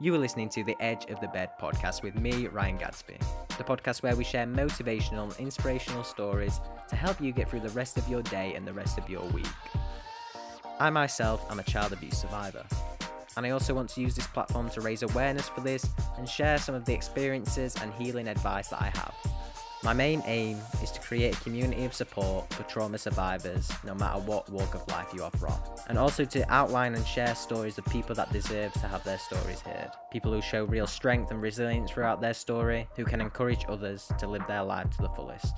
You are listening to the Edge of the Bed podcast with me, Ryan Gadsby, the podcast where we share motivational and inspirational stories to help you get through the rest of your day and the rest of your week. I myself am a child abuse survivor, and I also want to use this platform to raise awareness for this and share some of the experiences and healing advice that I have. My main aim is to create a community of support for trauma survivors, no matter what walk of life you are from, and also to outline and share stories of people that deserve to have their stories heard. People who show real strength and resilience throughout their story, who can encourage others to live their life to the fullest.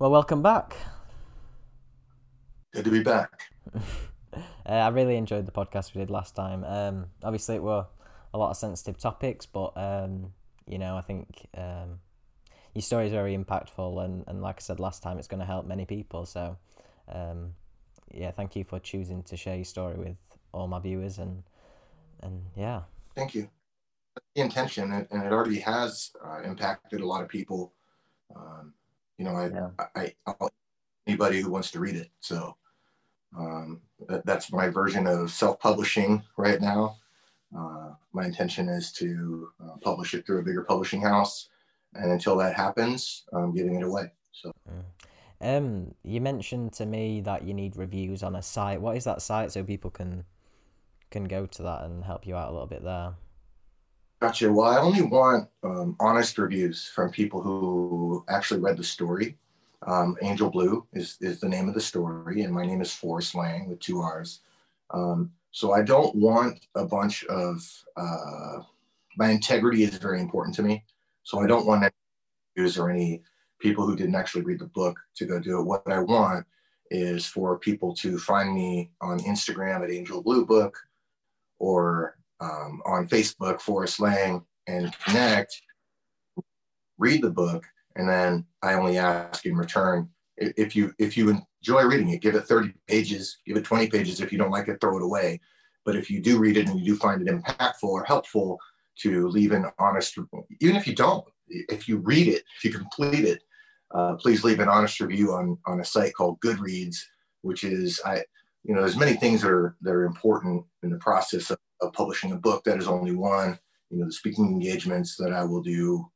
Well, welcome back. Good to be back. Uh, I really enjoyed the podcast we did last time. Um, obviously, it were a lot of sensitive topics, but um, you know, I think um, your story is very impactful, and, and like I said last time, it's going to help many people. So, um, yeah, thank you for choosing to share your story with all my viewers, and and yeah. Thank you. The intention, and it already has uh, impacted a lot of people. Um, you know, I, yeah. I, I, anybody who wants to read it. So um, that, that's my version of self-publishing right now. Uh, my intention is to uh, publish it through a bigger publishing house, and until that happens, I'm giving it away. So, mm. um, you mentioned to me that you need reviews on a site. What is that site so people can can go to that and help you out a little bit there? Gotcha. Well, I only want um, honest reviews from people who actually read the story um, Angel Blue is, is the name of the story, and my name is Forrest Lang with two R's. Um, so I don't want a bunch of, uh, my integrity is very important to me. So I don't want any views or any people who didn't actually read the book to go do it. What I want is for people to find me on Instagram at Angel Blue Book or um, on Facebook, Forrest Lang, and connect, read the book, and then I only ask in return if you if you enjoy reading it, give it 30 pages, give it 20 pages. If you don't like it, throw it away. But if you do read it and you do find it impactful or helpful, to leave an honest, review, even if you don't, if you read it, if you complete it, uh, please leave an honest review on on a site called Goodreads, which is I, you know, there's many things that are that are important in the process of, of publishing a book. That is only one. You know, the speaking engagements that I will do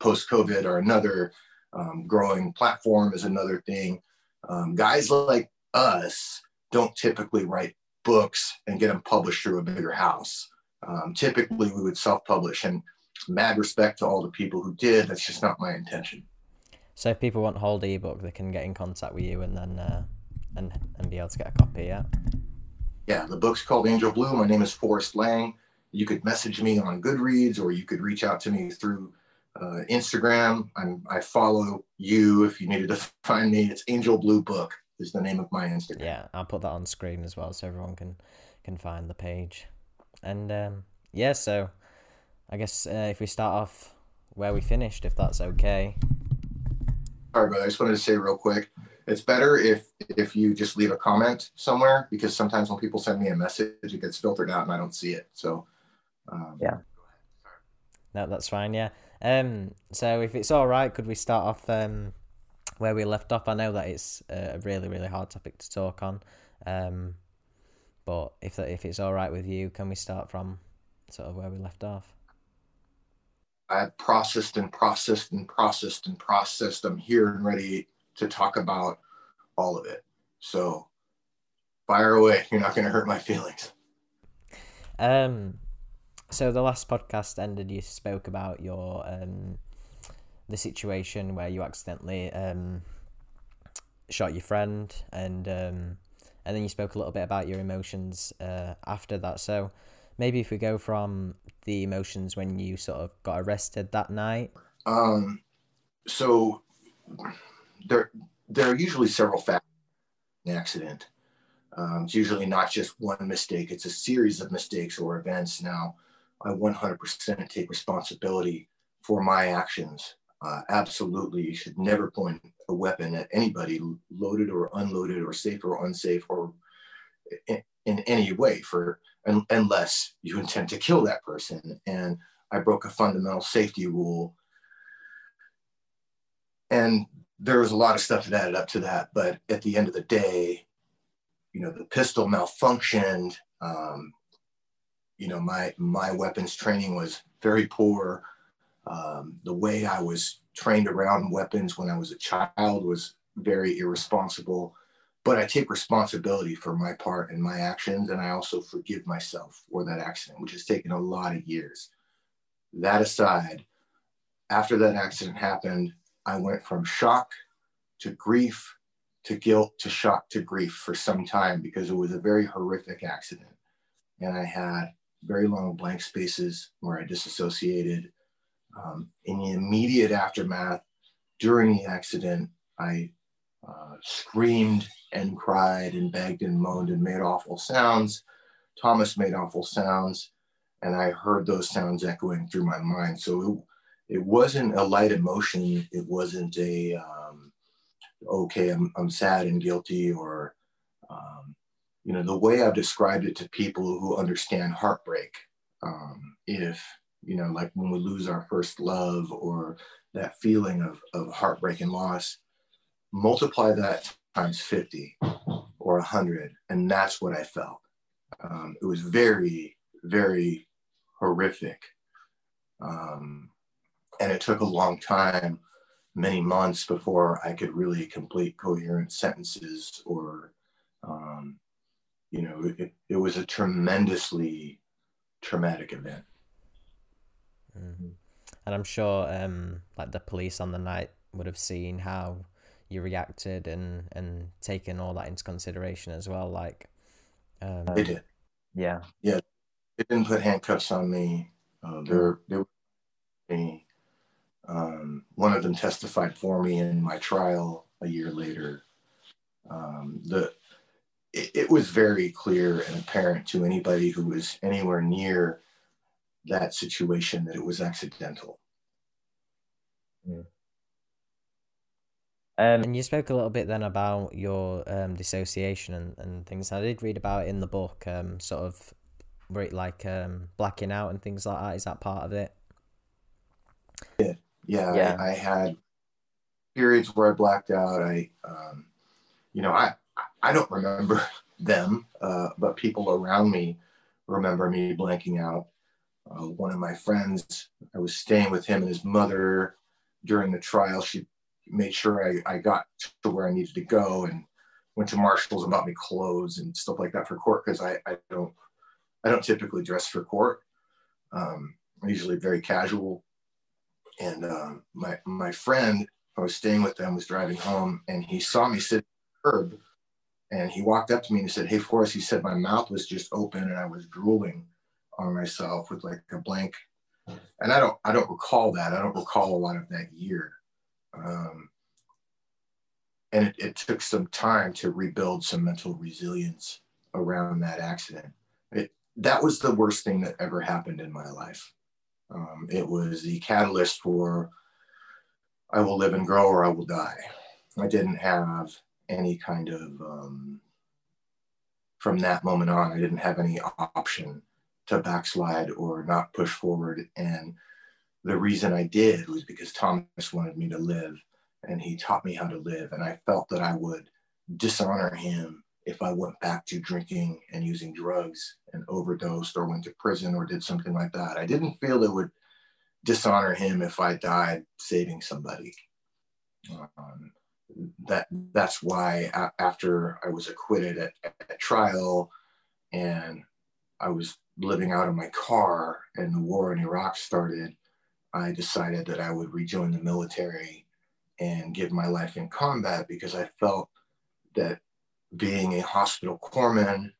post COVID are another. Um, growing platform is another thing. Um, guys like us don't typically write books and get them published through a bigger house. Um, typically, we would self-publish, and mad respect to all the people who did. That's just not my intention. So, if people want hold ebook, they can get in contact with you and then uh, and and be able to get a copy. Yeah. Yeah, the book's called Angel Blue. My name is Forrest Lang. You could message me on Goodreads, or you could reach out to me through uh, Instagram. I'm, I follow you if you needed to find me. It's Angel Blue Book is the name of my Instagram. Yeah, I'll put that on screen as well so everyone can can find the page. And um, yeah, so I guess uh, if we start off where we finished, if that's okay. All right, but I just wanted to say real quick, it's better if if you just leave a comment somewhere because sometimes when people send me a message, it gets filtered out and I don't see it. So um, yeah, no, that's fine. Yeah. Um, so if it's all right, could we start off um, where we left off? I know that it's a really, really hard topic to talk on. Um, but if if it's all right with you, can we start from sort of where we left off? I processed and processed and processed and processed. I'm here and ready to talk about all of it. So fire away. You're not going to hurt my feelings. Um, so the last podcast ended. You spoke about your um, the situation where you accidentally um, shot your friend, and um, and then you spoke a little bit about your emotions uh, after that. So maybe if we go from the emotions when you sort of got arrested that night. Um. So there there are usually several factors in the accident. Um, it's usually not just one mistake; it's a series of mistakes or events. Now I 100% take responsibility for my actions. Uh, absolutely, you should never point a weapon at anybody, loaded or unloaded, or safe or unsafe, or in, in any way, for un, unless you intend to kill that person. And I broke a fundamental safety rule. And there was a lot of stuff that added up to that. But at the end of the day, you know, the pistol malfunctioned. Um, you know, my my weapons training was very poor. Um, the way I was trained around weapons when I was a child was very irresponsible. But I take responsibility for my part and my actions, and I also forgive myself for that accident, which has taken a lot of years. That aside, after that accident happened, I went from shock to grief to guilt to shock to grief for some time because it was a very horrific accident. And I had very long blank spaces where I disassociated. Um, in the immediate aftermath, during the accident, I uh, screamed and cried and begged and moaned and made awful sounds. Thomas made awful sounds, and I heard those sounds echoing through my mind. So it, it wasn't a light emotion. It wasn't a um, okay, I'm I'm sad and guilty, or you know, the way I've described it to people who understand heartbreak. Um, if you know, like when we lose our first love, or that feeling of of heartbreak and loss, multiply that times 50 or 100 and that's what i felt um, it was very very horrific um, and it took a long time many months before i could really complete coherent sentences or um, you know it, it was a tremendously traumatic event. Mm-hmm. and i'm sure um, like the police on the night would have seen how you reacted and and taken all that into consideration as well like um, they did. Yeah. Yeah. They didn't put handcuffs on me. Uh, they're they were me. Um, one of them testified for me in my trial a year later. Um, the it, it, was very clear and apparent to anybody who was anywhere near that situation that it was accidental. Yeah. Um, and you spoke a little bit then about your um, dissociation and, and things. I did read about it in the book, um, sort of like um, blacking out and things like that. Is that part of it? Yeah. Yeah, yeah. I, I, had periods where I blacked out. I, um, you know, I I don't remember them, uh, but people around me remember me blanking out. Uh, one of my friends, I was staying with him and his mother during the trial. She made sure I, I got to where I needed to go and went to Marshalls and bought me clothes and stuff like that for court because I, I don't I don't typically dress for court. Um, I'm usually very casual and um, my my friend I was staying with them was driving home, and he saw me sitting on the curb, and he walked up to me and he said, "Hey, Forrest," he said, "my mouth was just open and I was drooling on myself with like a blank." And I don't I don't recall that. I don't recall a lot of that year. Um, and it, it took some time to rebuild some mental resilience around that accident. It, that was the worst thing that ever happened in my life. Um, it was the catalyst for I will live and grow or I will die. I didn't have any kind of, um, from that moment on, I didn't have any option to backslide or not push forward. And the reason I did was because Thomas wanted me to live and he taught me how to live. And I felt that I would dishonor him if I went back to drinking and using drugs and overdosed or went to prison or did something like that. I didn't feel it would dishonor him if I died saving somebody. Um, that that's why after I was acquitted at, at trial and I was living out of my car and the war in Iraq started, I decided that I would rejoin the military and give my life in combat because I felt that being a hospital corpsman,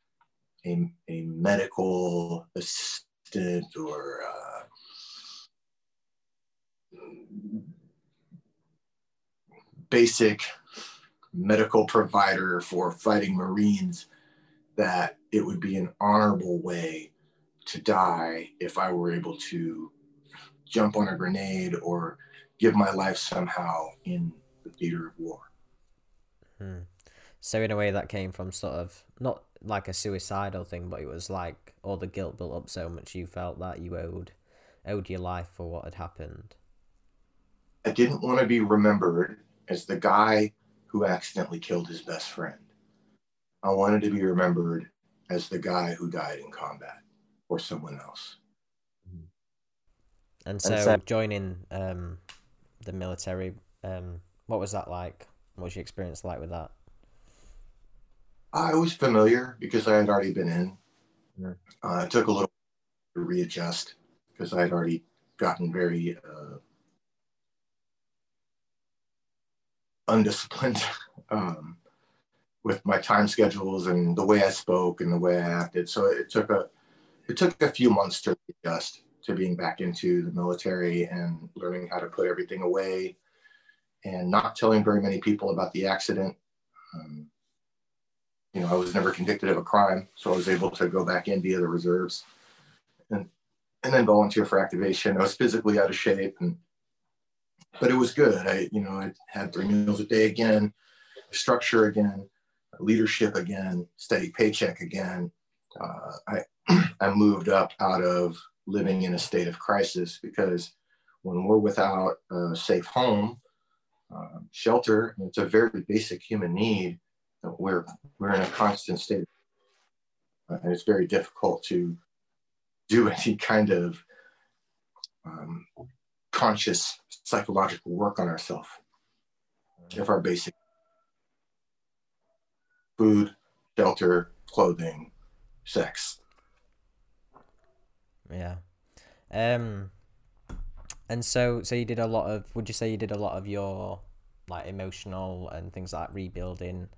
a, a medical assistant, or uh, basic medical provider for fighting Marines, that it would be an honorable way to die if I were able to jump on a grenade or give my life somehow in the theater of war. Hmm. So in a way, that came from sort of not like a suicidal thing, but it was like all the guilt built up so much you felt that you owed owed your life for what had happened. I didn't want to be remembered as the guy who accidentally killed his best friend. I wanted to be remembered as the guy who died in combat or someone else. And so, and so joining um, the military, um, what was that like? What was your experience like with that? I was familiar because I had already been in. Yeah. Uh, it took a little to readjust because I had already gotten very uh, undisciplined um, with my time schedules and the way I spoke and the way I acted. So it took a it took a few months to adjust to being back into the military and learning how to put everything away and not telling very many people about the accident. Um, you know, I was never convicted of a crime, so I was able to go back in via the reserves and and then volunteer for activation. I was physically out of shape and but it was good. I, you know, I had three meals a day again, structure again, leadership again, steady paycheck again. Uh, I, I moved up out of living in a state of crisis because when we're without a safe home, uh, shelter, it's a very basic human need. We're, we're in a constant state. Uh, and it's very difficult to do any kind of um, conscious psychological work on ourselves if our basic food, shelter, clothing, sex. Yeah. Um and so so you did a lot of would you say you did a lot of your like emotional and things like rebuilding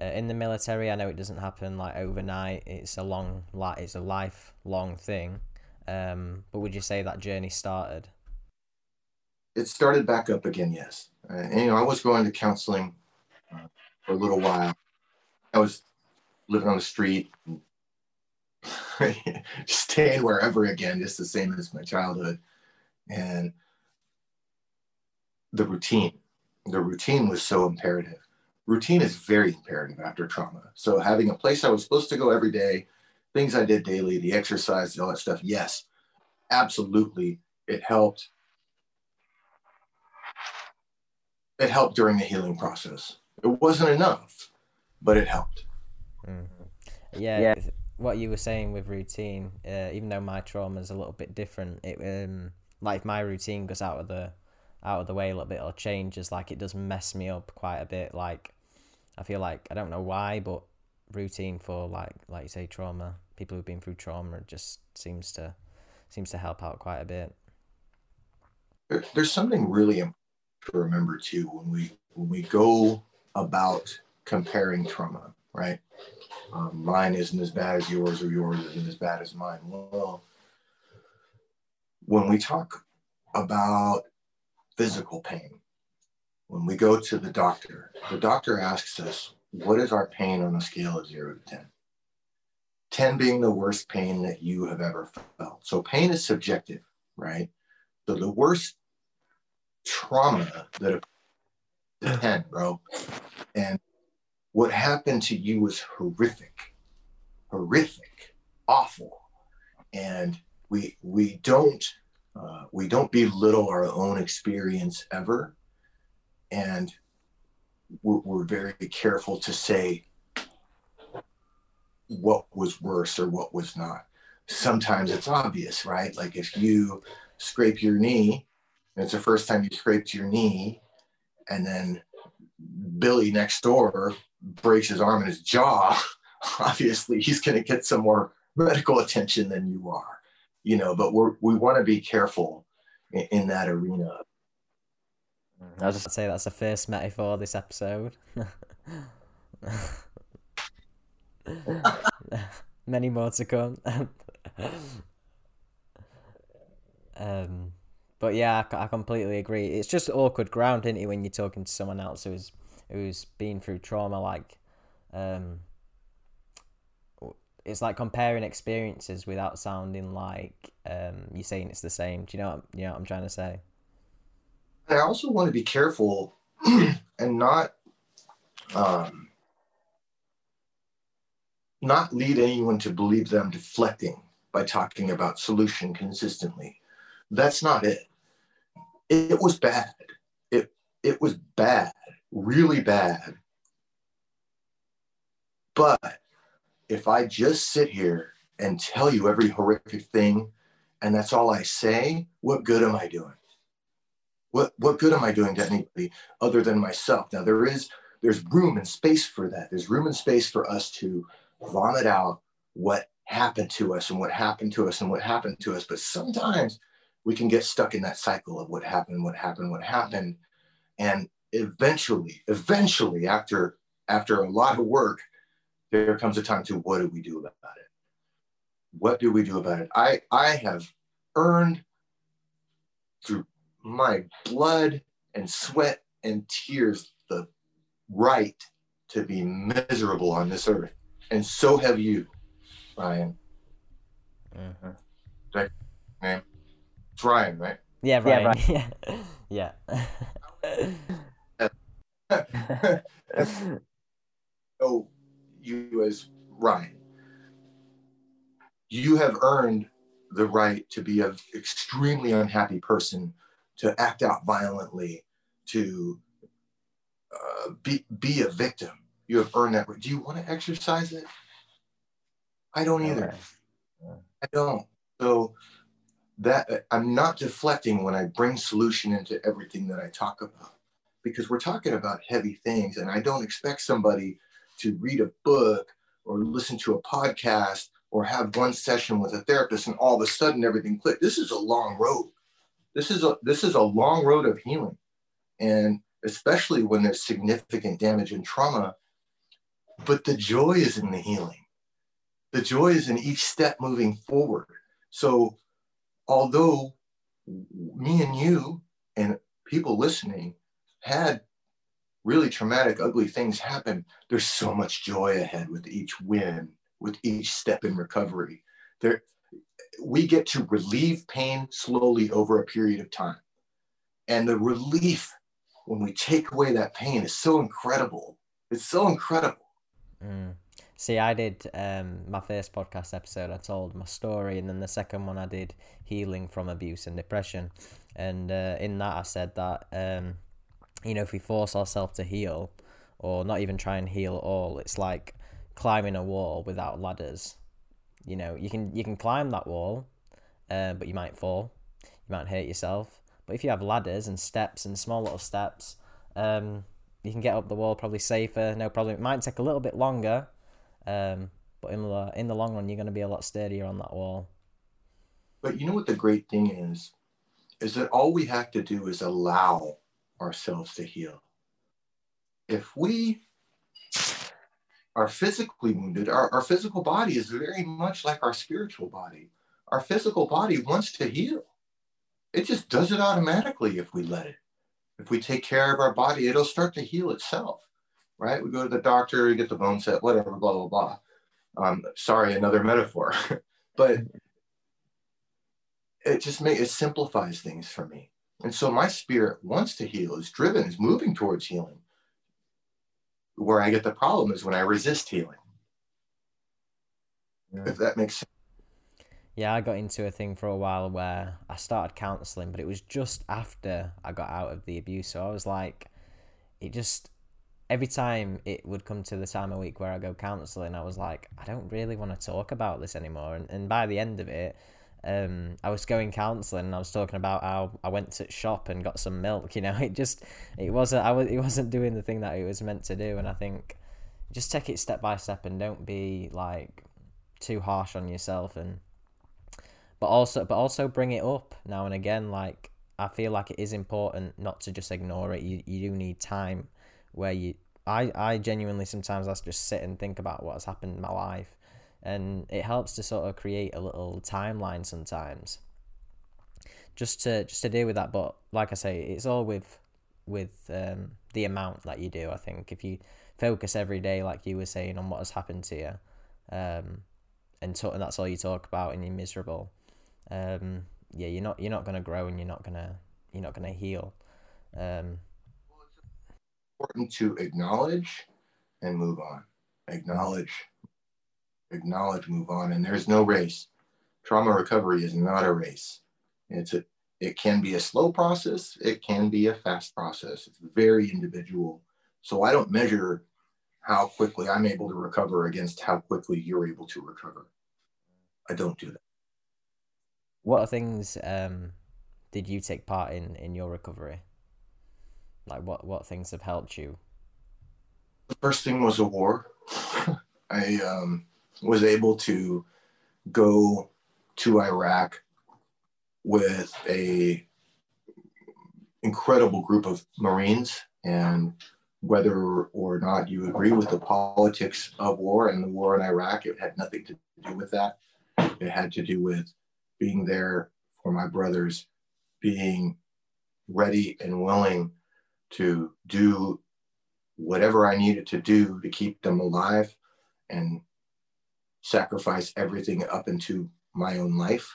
uh, in the military? I know it doesn't happen like overnight. It's a long like it's a lifelong thing. Um but would you say that journey started it started back up again, yes. Uh, and, you know, I was going to counseling uh, for a little while. I was living on the street, staying wherever again, just the same as my childhood. And the routine, the routine was so imperative. Routine is very imperative after trauma. So having a place I was supposed to go every day, things I did daily, the exercise, all that stuff, yes, absolutely, it helped it helped during the healing process. It wasn't enough, but it helped. Mm-hmm. Yeah, yeah, what you were saying with routine, uh, even though my trauma is a little bit different, it um like my routine goes out of the out of the way a little bit or changes. Like it does mess me up quite a bit. Like I feel like I don't know why, but routine for like like you say trauma, people who've been through trauma it just seems to seems to help out quite a bit. There's something really important to remember too when we when we go about comparing trauma, right? Um, mine isn't as bad as yours, or yours isn't as bad as mine. Well, when we talk about physical pain, when we go to the doctor, the doctor asks us, What is our pain on a scale of zero to 10? 10 being the worst pain that you have ever felt. So pain is subjective, right? So the worst trauma that ten, bro. And what happened to you was horrific, horrific, awful. And we we don't uh, we don't belittle our own experience ever, and we're, we're very careful to say what was worse or what was not. Sometimes it's obvious, right? Like if you scrape your knee and it's the first time you scraped your knee, and then Billy next door breaks his arm and his jaw. Obviously, he's going to get some more medical attention than you are, you know. But we're we want to be careful in, in that arena. I was just say that's the first metaphor this episode. Many more to come. um, but yeah, I, I completely agree. It's just awkward ground, isn't it, when you're talking to someone else who's who's been through trauma. Like, um, it's like comparing experiences without sounding like um, you're saying it's the same. Do you know what, you know what I'm trying to say? I also want to be careful and not um, not lead anyone to believe them deflecting by talking about solution consistently. That's not it it was bad. It it was bad, really bad. But if I just sit here and tell you every horrific thing, and that's all I say, what good am I doing? What what good am I doing to anybody other than myself? Now there is there's room and space for that. There's room and space for us to vomit out what happened to us and what happened to us and what happened to us. But sometimes we can get stuck in that cycle of what happened, what happened, what happened. And eventually, eventually, after after a lot of work, there comes a time to what do we do about it? What do we do about it? I I have earned through my blood and sweat and tears the right to be miserable on this earth. And so have you, Ryan. Mm-hmm. Right, man. It's Ryan, right? Yeah, Ryan. Yeah, yeah. oh, you as Ryan, you have earned the right to be an extremely unhappy person to act out violently, to uh, be, be a victim. You have earned that. right. Do you want to exercise it? I don't either. I don't. So that I'm not deflecting when I bring solution into everything that I talk about. Because we're talking about heavy things and I don't expect somebody to read a book or listen to a podcast or have one session with a therapist and all of a sudden everything clicked. This is a long road. This is a this is a long road of healing. And especially when there's significant damage and trauma but the joy is in the healing. The joy is in each step moving forward. So although me and you and people listening had really traumatic ugly things happen there's so much joy ahead with each win with each step in recovery there we get to relieve pain slowly over a period of time. And the relief when we take away that pain is so incredible. It's so incredible. Mm. See, I did um, my first podcast episode, I told my story, and then the second one I did healing from abuse and depression. And uh, in that, I said that, um, you know, if we force ourselves to heal, or not even try and heal at all, it's like climbing a wall without ladders you know, you can you can climb that wall, uh, but you might fall, you might hurt yourself. But if you have ladders and steps and small little steps, um, you can get up the wall probably safer, no problem. It might take a little bit longer, um, but in the in the long run, you're going to be a lot sturdier on that wall. But you know what the great thing is, is that all we have to do is allow ourselves to heal. If we are physically wounded, our, our physical body is very much like our spiritual body. Our physical body wants to heal. It just does it automatically if we let it. If we take care of our body, it'll start to heal itself, right? We go to the doctor, we get the bone set, whatever, blah, blah, blah. Um, sorry, another metaphor. but it just makes it simplifies things for me. And so my spirit wants to heal, is driven, is moving towards healing where I get the problem is when I resist healing. Yeah. If that makes sense. Yeah, I got into a thing for a while where I started counseling, but it was just after I got out of the abuse. So I was like, it just every time it would come to the time of week where I go counseling, I was like, I don't really want to talk about this anymore. And, and by the end of it, um, I was going counselling and I was talking about how I went to shop and got some milk. You know, it just it wasn't I was it wasn't doing the thing that it was meant to do. And I think just take it step by step and don't be like too harsh on yourself. And but also but also bring it up now and again. Like I feel like it is important not to just ignore it. You you do need time where you I I genuinely sometimes I just sit and think about what has happened in my life. And it helps to sort of create a little timeline sometimes just to just to deal with that. But like i say it's all with with um, the amount that you do i think. If you focus every day like you were saying on what has happened to you um, and, and that's all you talk about and you're miserable um, yeah you're not you're not to grow and you're not to you're not to heal. Um, important to acknowledge and move on acknowledge acknowledge, move on. And there's no race. Trauma recovery is not a race. It's a it can be a slow process, it can be a fast process. It's very individual. So I don't measure how quickly I'm able to recover against how quickly you're able to recover. I don't do that. What are things um, did you take part in in your recovery? Like what what things have helped you? The first thing was a war. I um, was able to go to Iraq with a incredible group of Marines and whether or not you agree with the politics of war and the war in Iraq, it had nothing to do with that. It had to do with being there for my brothers, being ready and willing to do whatever I needed to do to keep them alive and sacrifice everything up into my own life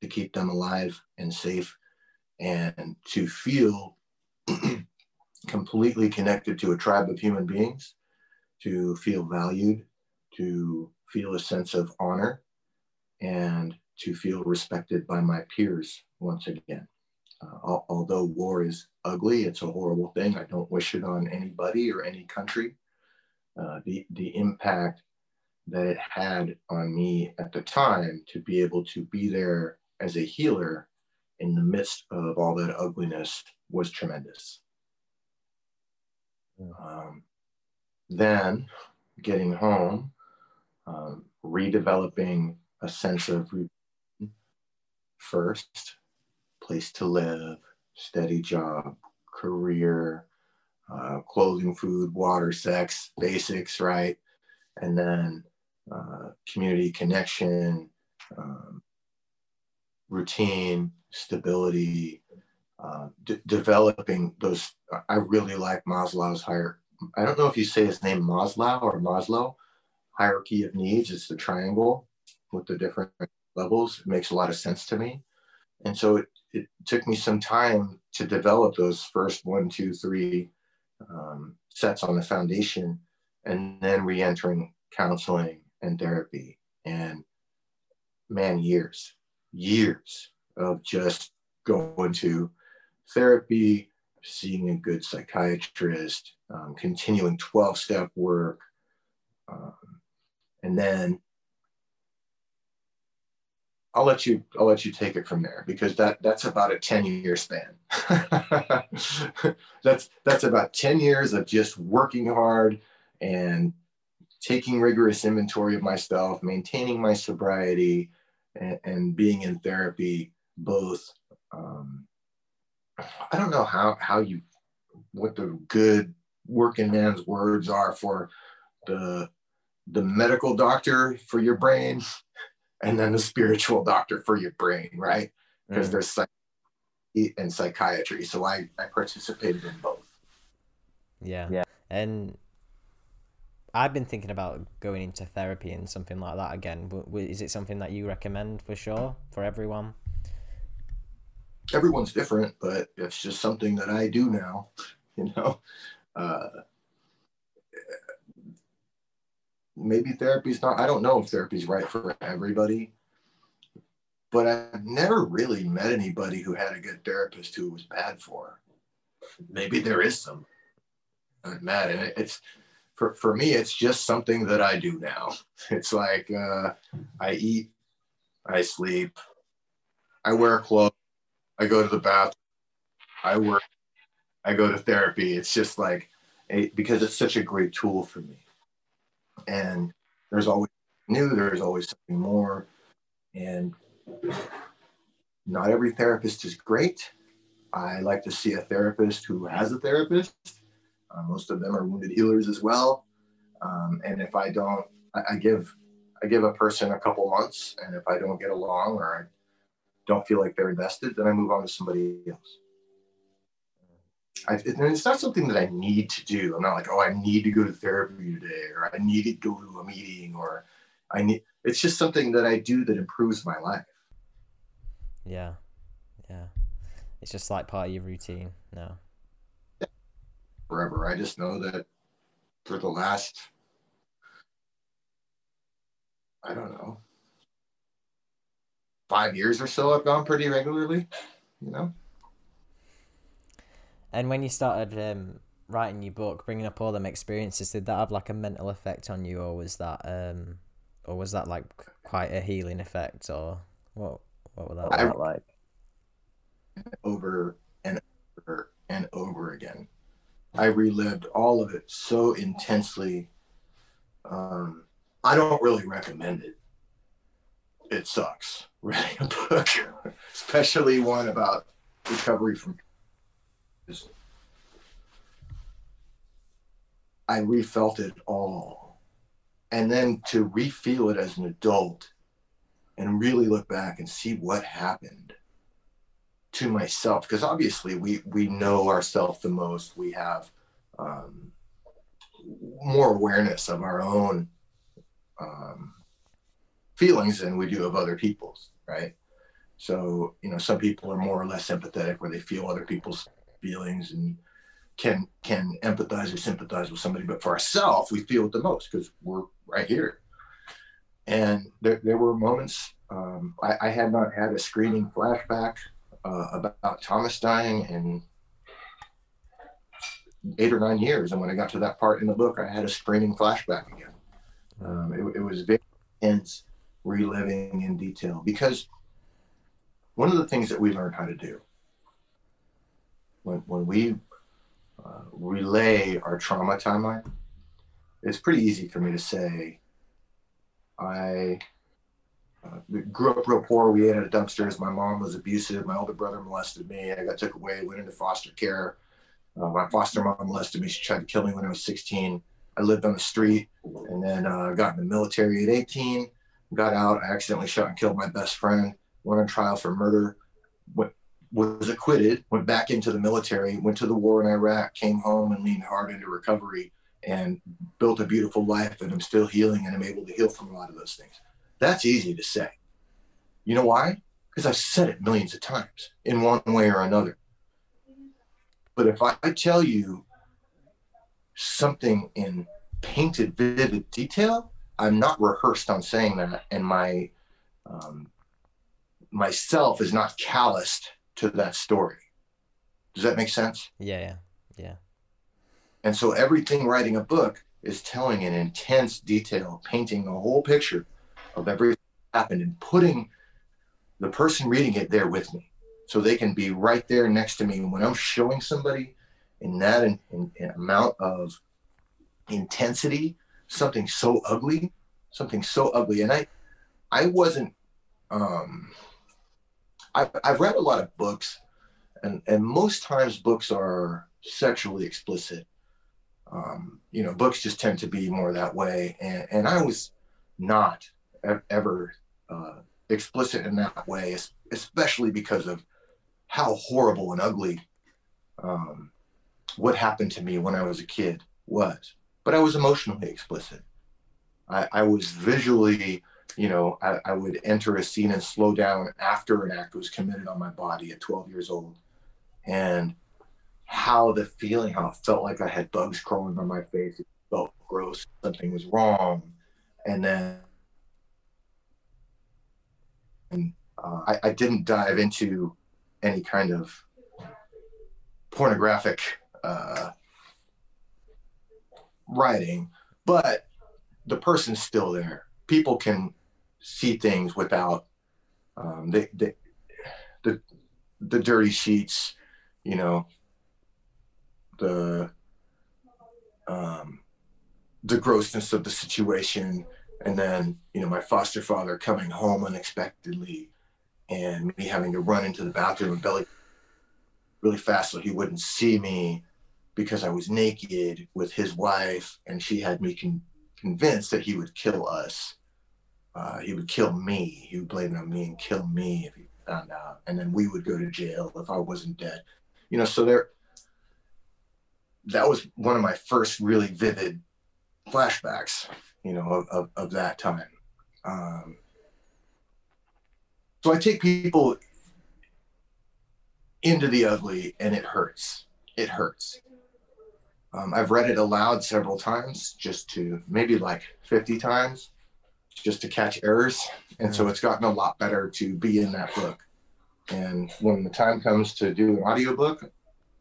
to keep them alive and safe and to feel completely connected to a tribe of human beings, to feel valued, to feel a sense of honor, and to feel respected by my peers once again. Uh, although war is ugly, it's a horrible thing. I don't wish it on anybody or any country. Uh, the, the impact that it had on me at the time to be able to be there as a healer in the midst of all that ugliness was tremendous. Um, then getting home, um, redeveloping a sense of routine first, place to live, steady job, career, uh, clothing, food, water, sex, basics, right? And then uh, community connection, um, routine, stability, uh, d- developing those. I really like Maslow's higher. I don't know if you say his name Maslow or Maslow, hierarchy of needs. It's the triangle with the different levels. It makes a lot of sense to me. And so it, it took me some time to develop those first one, two, three um, sets on the foundation and then re entering counseling and therapy. And man, years, years of just going to therapy, seeing a good psychiatrist, um, continuing 12 step work. Um, and then I'll let you I'll let you take it from there because that that's about a 10 year span. that's that's about 10 years of just working hard and taking rigorous inventory of myself, maintaining my sobriety, and, and being in therapy both um, I don't know how how you what the good working man's words are for the the medical doctor for your brain and then the spiritual doctor for your brain, right? Because mm. there's psych and psychiatry. So I, I participated in both. Yeah. Yeah. And I've been thinking about going into therapy and something like that again. Is it something that you recommend for sure for everyone? Everyone's different, but it's just something that I do now. You know, uh, maybe therapy's not. I don't know if therapy's right for everybody, but I've never really met anybody who had a good therapist who was bad for. Maybe there is some. I'm mad, and it's for, for me, it's just something that I do now. It's like uh, I eat, I sleep, I wear clothes, I go to the bathroom, I work, I go to therapy. It's just like a, because it's such a great tool for me. And there's always new, there's always something more. And not every therapist is great. I like to see a therapist who has a therapist uh, most of them are wounded healers as well. Um, and if I don't, I, I, give I give a person a couple months, and if I don't get along or I don't feel like they're invested, then I move on to somebody else. I, and it's not something that I need to do. I'm not like, oh, I need to go to therapy today, or I need to go to a meeting, or I need. It's just something that I do that improves my life. Yeah, yeah. It's just like part of your routine now forever. I just know that for the last, I don't know, five years or so, I've gone pretty regularly. you know. And when you started um, writing your book, bringing up all them experiences, did that have like a mental effect on you, or was that, um, or was that like quite a healing effect, or what? What was that, I, like? Over and over and over again, I relived all of it so intensely. Um, I don't really recommend it. It sucks writing a book, especially one about recovery from I refelt it all. And then to refeel it as an adult and really look back and see what happened to myself. Because obviously we we know ourselves the most. We have um, more awareness of our own um, feelings than we do of other people's, right? So, you know, some people are more or less empathetic where they feel other people's feelings and can can empathize or sympathize with somebody, but for ourselves, we feel it the most because we're right here. And there, there were moments um, I, I, had not had a screening flashback uh, about Thomas dying in eight or nine years, and when I got to that part in the book, I had a screening flashback again. Um, it, it was very intense, reliving in detail because one of the things that we learned how to do when, when we uh, relay our trauma timeline, it's pretty easy for me to say, I uh, grew up real poor. We ate at dumpsters. My mom was abusive. My older brother molested me. I got took away, went into foster care. Uh, my foster mom molested me. She tried to kill me when I was 16. I lived on the street and then uh, got in the military at 18. Got out. I accidentally shot and killed my best friend. Went on trial for murder. Went, was acquitted, went back into the military, went to the war in Iraq, came home and leaned hard into recovery and built a beautiful life. And I'm still healing and I'm able to heal from a lot of those things. That's easy to say. You know why? Because I've said it millions of times in one way or another. But if I tell you something in painted, vivid detail, I'm not rehearsed on saying that. And my, um, myself is not calloused to that story. Does that make sense? Yeah, yeah, yeah. And so everything writing a book is telling in intense detail, painting a whole picture of everything that happened and putting the person reading it there with me so they can be right there next to me And when I'm showing somebody in that in, in, in amount of intensity, something so ugly, something so ugly. And I, I wasn't, um, I've, I've read a lot of books, and, and most times books are sexually explicit. Um, you know, books just tend to be more that way. And, and I was not ever uh, explicit in that way, especially because of how horrible and ugly um, what happened to me when I was a kid was. But I was emotionally explicit. I, I was visually you know, I, I, would enter a scene and slow down after an act was committed on my body at 12 years old. And how the feeling, how it felt like I had bugs crawling on my face, it felt gross, something was wrong. And then and, uh, I, I, didn't dive into any kind of pornographic uh, writing, but the person's still there. People can see things without um, the, the the the dirty sheets, you know, the um, the grossness of the situation, and then you know my foster father coming home unexpectedly, and me having to run into the bathroom and belly really fast so he wouldn't see me because I was naked with his wife, and she had me con- convinced that he would kill us uh, he would kill me. He would blame it on me and kill me if he found out. And then we would go to jail if I wasn't dead. You know, so there, that was one of my first really vivid flashbacks, you know, of, of, of that time. Um, so I take people into the ugly and it hurts. It hurts. Um, I've read it aloud several times, just to maybe like 50 times just to catch errors. And so it's gotten a lot better to be in that book And when the time comes to do an audiobook,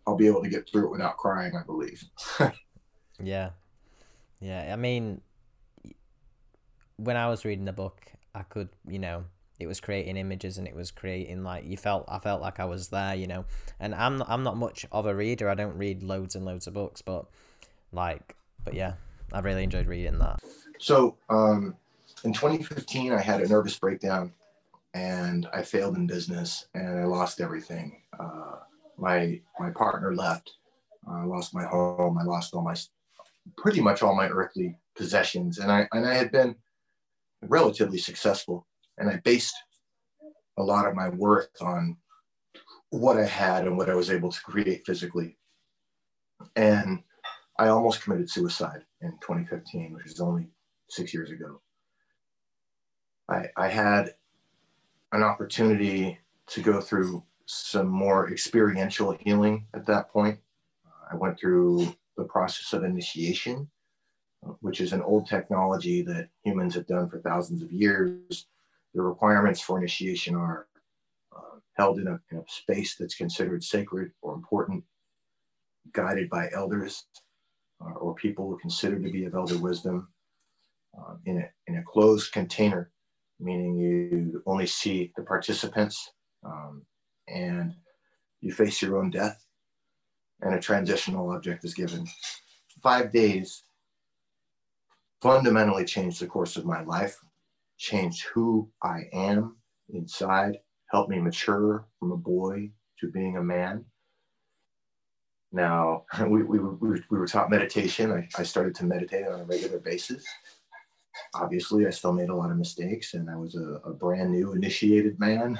I'll be able to get through it without crying, I believe. yeah. Yeah. I mean, when I was reading the book, I could, you know, it was creating images and it was creating like you felt I felt like I was there, you know. And I'm not, I'm not much of a reader. I don't read loads and loads of books, but like, but yeah, I really enjoyed reading that. So, um, in 2015, I had a nervous breakdown and I failed in business and I lost everything. Uh, my my partner left. I lost my home. I lost all my pretty much all my earthly possessions, and I and I had been relatively successful, and I based a lot of my worth on what I had and what I was able to create physically. And I almost committed suicide in 2015, which is only six years ago. I, I had an opportunity to go through some more experiential healing at that point. I went through the process of initiation, which is an old technology that humans have done for thousands of years. The requirements for initiation are uh, held in a, in a space that's considered sacred or important, guided by elders uh, or people who are considered to be of elder wisdom, uh, in, a, in a closed container meaning you only see the participants um, and you face your own death and a transitional object is given. Five days fundamentally changed the course of my life, changed who I am inside, helped me mature from a boy to being a man. Now, we, we, we, were taught meditation. I, I started to meditate on a regular basis obviously I still made a lot of mistakes and I was a, a, brand new initiated man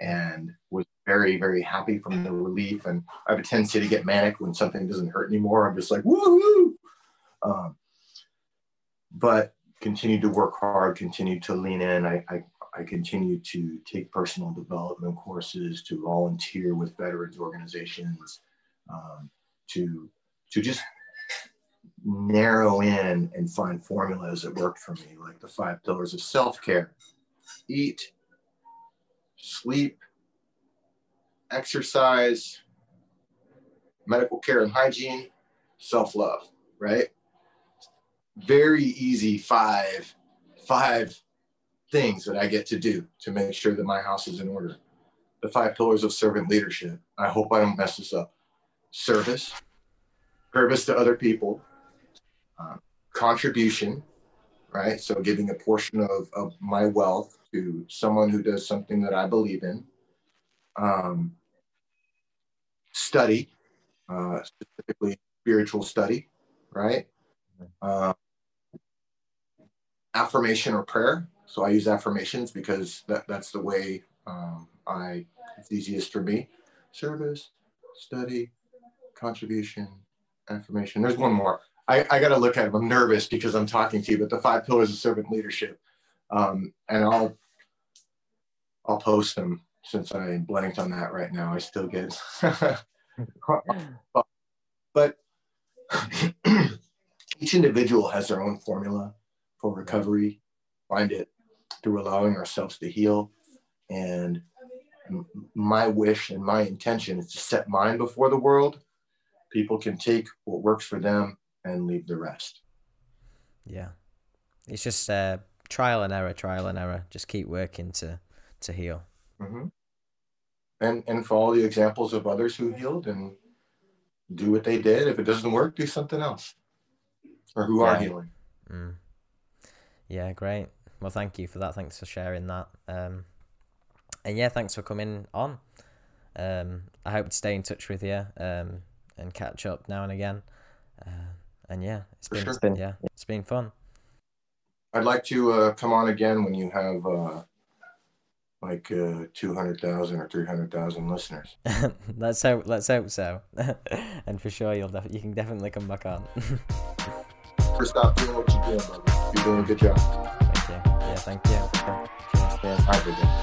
and was very, very happy from the relief. And I have a tendency to get manic when something doesn't hurt anymore. I'm just like, woohoo. Um, but continued to work hard, continued to lean in. I, I, I continued to take personal development courses, to volunteer with veterans organizations, um, to, to just narrow in and find formulas that worked for me, like the five pillars of self care eat, sleep, exercise, medical care and hygiene, self love, right? Very easy five, five things that I get to do to make sure that my house is in order. The five pillars of servant leadership. I hope I don't mess this up. Service, service to other people, uh, contribution, right? So giving a portion of, of my wealth to someone who does something that I believe in. Um, study, uh, specifically spiritual study, right? Uh, affirmation or prayer. So I use affirmations because that, that's the way um, I it's easiest for me. Service, study, contribution, affirmation. There's one more. I, I got to look at them. I'm nervous because I'm talking to you, but the five pillars of servant leadership, um, and I'll I'll post them since I blanked on that right now. I still get, but each individual has their own formula for recovery. Find it through allowing ourselves to heal, and my wish and my intention is to set mine before the world. People can take what works for them and leave the rest. Yeah, it's just uh, trial and error, trial and error. Just keep working to to heal. Mm-hmm. And and follow the examples of others who healed and do what they did. If it doesn't work, do something else. Or who yeah. are healing. Mm. Yeah, great. Well, thank you for that. Thanks for sharing that. Um, and yeah, thanks for coming on. Um, I hope to stay in touch with you um, and catch up now and again. Uh, and yeah, it's been, sure. been yeah, it's been fun. I'd like to uh, come on again when you have uh, like uh, two hundred thousand or three hundred thousand listeners. let's hope. Let's hope so. and for sure, you'll def- you can definitely come back on. First stop doing what you're doing, brother. You're doing a good job. Thank you. Yeah, thank you. Cheers. Cheers.